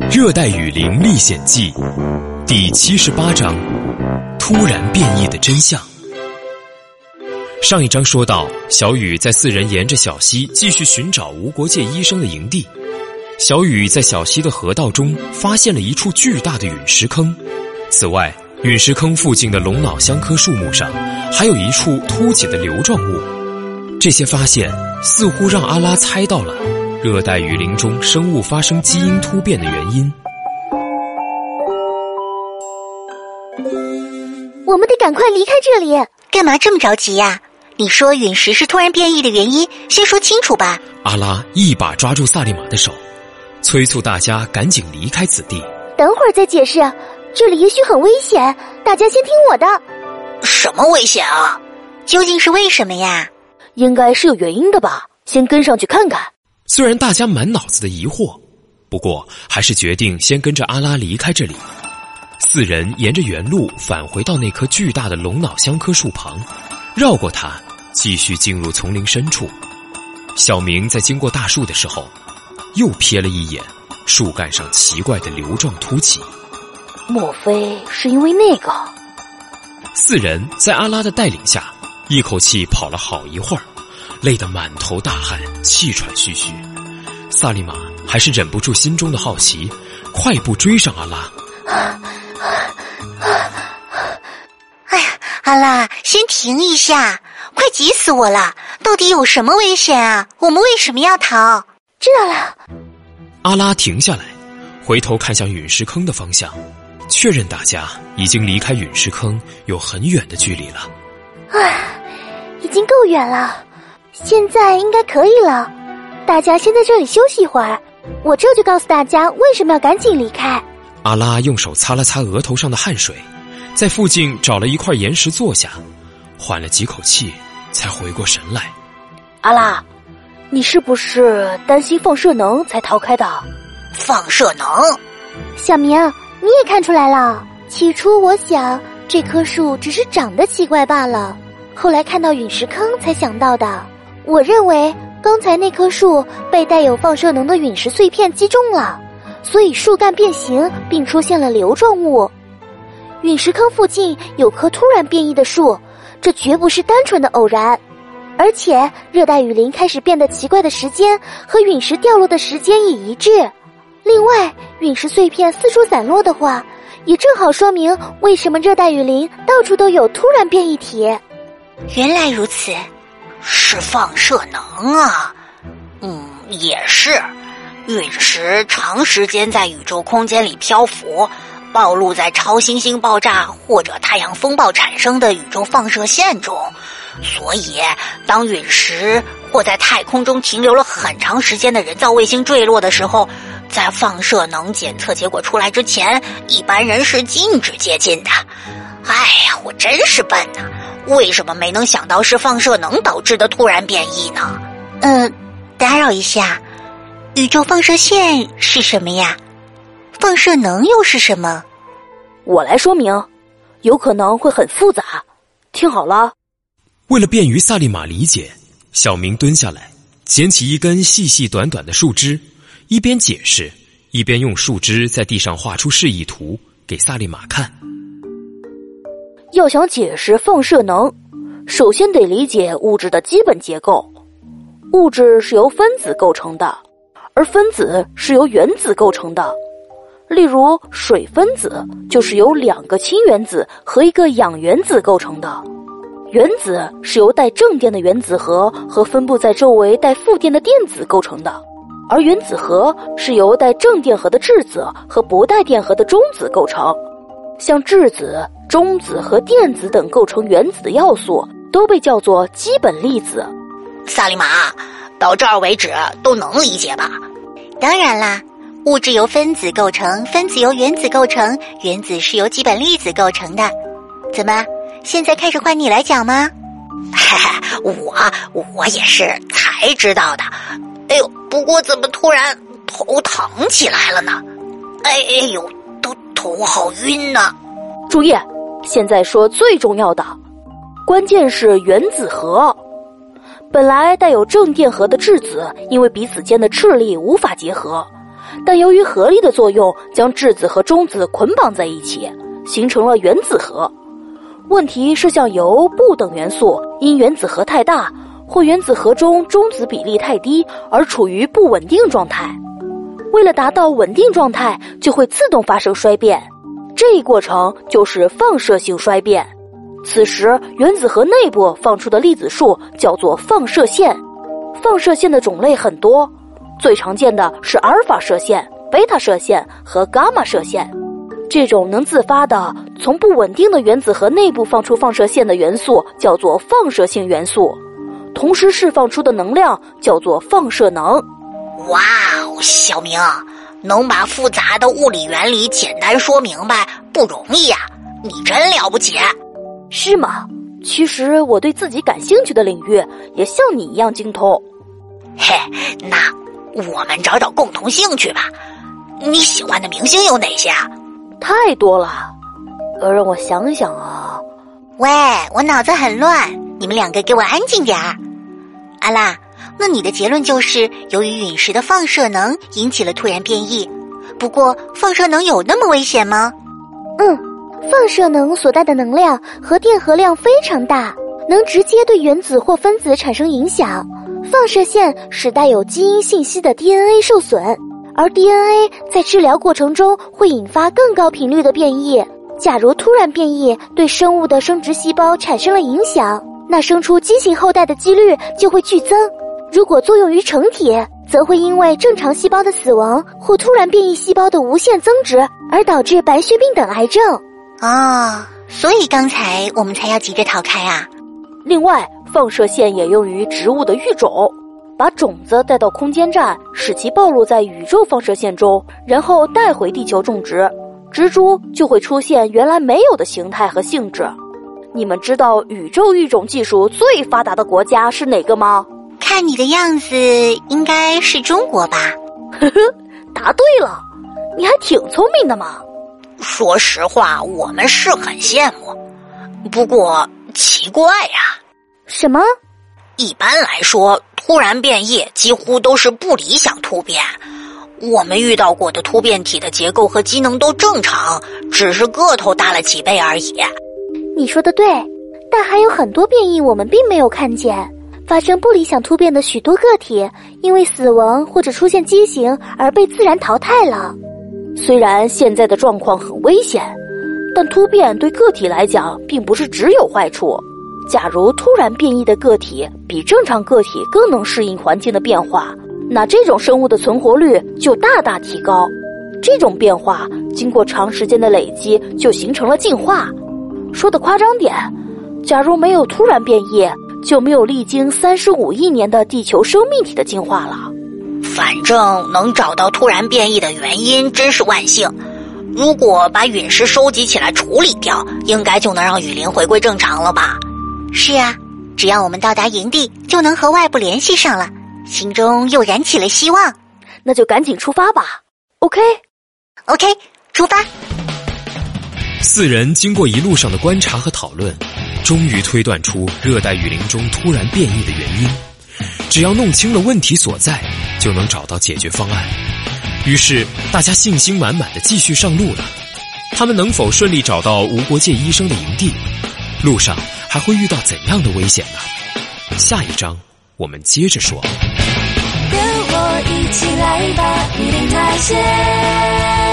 《热带雨林历险记》第七十八章：突然变异的真相。上一章说到，小雨在四人沿着小溪继续寻找无国界医生的营地。小雨在小溪的河道中发现了一处巨大的陨石坑。此外，陨石坑附近的龙脑香科树木上还有一处凸起的瘤状物。这些发现似乎让阿拉猜到了热带雨林中生物发生基因突变的原因。我们得赶快离开这里！干嘛这么着急呀？你说陨石是突然变异的原因，先说清楚吧。阿拉一把抓住萨利玛的手，催促大家赶紧离开此地。等会儿再解释，这里也许很危险，大家先听我的。什么危险啊？究竟是为什么呀？应该是有原因的吧，先跟上去看看。虽然大家满脑子的疑惑，不过还是决定先跟着阿拉离开这里。四人沿着原路返回到那棵巨大的龙脑香科树旁，绕过它，继续进入丛林深处。小明在经过大树的时候，又瞥了一眼树干上奇怪的瘤状凸起。莫非是因为那个？四人在阿拉的带领下。一口气跑了好一会儿，累得满头大汗，气喘吁吁。萨利玛还是忍不住心中的好奇，快步追上阿拉。哎呀，阿拉，先停一下！快急死我了！到底有什么危险啊？我们为什么要逃？知道了。阿拉停下来，回头看向陨石坑的方向，确认大家已经离开陨石坑有很远的距离了。啊。已经够远了，现在应该可以了。大家先在这里休息一会儿，我这就告诉大家为什么要赶紧离开。阿拉用手擦了擦额头上的汗水，在附近找了一块岩石坐下，缓了几口气，才回过神来。阿拉，你是不是担心放射能才逃开的？放射能？小明，你也看出来了。起初我想这棵树只是长得奇怪罢了。后来看到陨石坑才想到的。我认为刚才那棵树被带有放射能的陨石碎片击中了，所以树干变形并出现了瘤状物。陨石坑附近有棵突然变异的树，这绝不是单纯的偶然。而且热带雨林开始变得奇怪的时间和陨石掉落的时间也一致。另外，陨石碎片四处散落的话，也正好说明为什么热带雨林到处都有突然变异体。原来如此，是放射能啊！嗯，也是，陨石长时间在宇宙空间里漂浮，暴露在超新星爆炸或者太阳风暴产生的宇宙放射线中，所以当陨石或在太空中停留了很长时间的人造卫星坠落的时候，在放射能检测结果出来之前，一般人是禁止接近的。哎呀，我真是笨呐！为什么没能想到是放射能导致的突然变异呢？嗯，打扰一下，宇宙放射线是什么呀？放射能又是什么？我来说明，有可能会很复杂。听好了，为了便于萨利玛理解，小明蹲下来，捡起一根细细短短的树枝，一边解释，一边用树枝在地上画出示意图给萨利玛看。要想解释放射能，首先得理解物质的基本结构。物质是由分子构成的，而分子是由原子构成的。例如，水分子就是由两个氢原子和一个氧原子构成的。原子是由带正电的原子核和分布在周围带负电的电子构成的，而原子核是由带正电荷的质子和不带电荷的中子构成。像质子。中子和电子等构成原子的要素都被叫做基本粒子。萨利玛，到这儿为止都能理解吧？当然啦，物质由分子构成，分子由原子构成，原子是由基本粒子构成的。怎么，现在开始换你来讲吗？嘿嘿，我我也是才知道的。哎呦，不过怎么突然头疼起来了呢？哎哎呦，都头好晕呢。注意。现在说最重要的，关键是原子核。本来带有正电荷的质子，因为彼此间的斥力无法结合，但由于合力的作用，将质子和中子捆绑在一起，形成了原子核。问题是，像铀、钚等元素因原子核太大，或原子核中中子比例太低而处于不稳定状态。为了达到稳定状态，就会自动发生衰变，这一过程就是放射性衰变。此时，原子核内部放出的粒子数叫做放射线。放射线的种类很多，最常见的是阿尔法射线、贝塔射线和伽马射线。这种能自发的从不稳定的原子核内部放出放射线的元素叫做放射性元素，同时释放出的能量叫做放射能。哇哦，小明，能把复杂的物理原理简单说明白不容易呀，你真了不起。是吗？其实我对自己感兴趣的领域也像你一样精通。嘿，那我们找找共同兴趣吧。你喜欢的明星有哪些啊？太多了，呃，让我想想啊。喂，我脑子很乱，你们两个给我安静点儿。阿拉，那你的结论就是由于陨石的放射能引起了突然变异。不过，放射能有那么危险吗？嗯。放射能所带的能量和电荷量非常大，能直接对原子或分子产生影响。放射线使带有基因信息的 DNA 受损，而 DNA 在治疗过程中会引发更高频率的变异。假如突然变异对生物的生殖细胞产生了影响，那生出畸形后代的几率就会剧增。如果作用于成体，则会因为正常细胞的死亡或突然变异细胞的无限增殖而导致白血病等癌症。哦，所以刚才我们才要急着逃开啊！另外，放射线也用于植物的育种，把种子带到空间站，使其暴露在宇宙放射线中，然后带回地球种植，植株就会出现原来没有的形态和性质。你们知道宇宙育种技术最发达的国家是哪个吗？看你的样子，应该是中国吧？呵呵，答对了，你还挺聪明的嘛。说实话，我们是很羡慕，不过奇怪呀。什么？一般来说，突然变异几乎都是不理想突变。我们遇到过的突变体的结构和机能都正常，只是个头大了几倍而已。你说的对，但还有很多变异我们并没有看见。发生不理想突变的许多个体，因为死亡或者出现畸形而被自然淘汰了。虽然现在的状况很危险，但突变对个体来讲并不是只有坏处。假如突然变异的个体比正常个体更能适应环境的变化，那这种生物的存活率就大大提高。这种变化经过长时间的累积，就形成了进化。说的夸张点，假如没有突然变异，就没有历经三十五亿年的地球生命体的进化了。反正能找到突然变异的原因，真是万幸。如果把陨石收集起来处理掉，应该就能让雨林回归正常了吧？是啊，只要我们到达营地，就能和外部联系上了，心中又燃起了希望。那就赶紧出发吧。OK，OK，出发。四人经过一路上的观察和讨论，终于推断出热带雨林中突然变异的原因。只要弄清了问题所在，就能找到解决方案。于是，大家信心满满的继续上路了。他们能否顺利找到无国界医生的营地？路上还会遇到怎样的危险呢？下一章我们接着说。跟我一起来吧，雨林探险。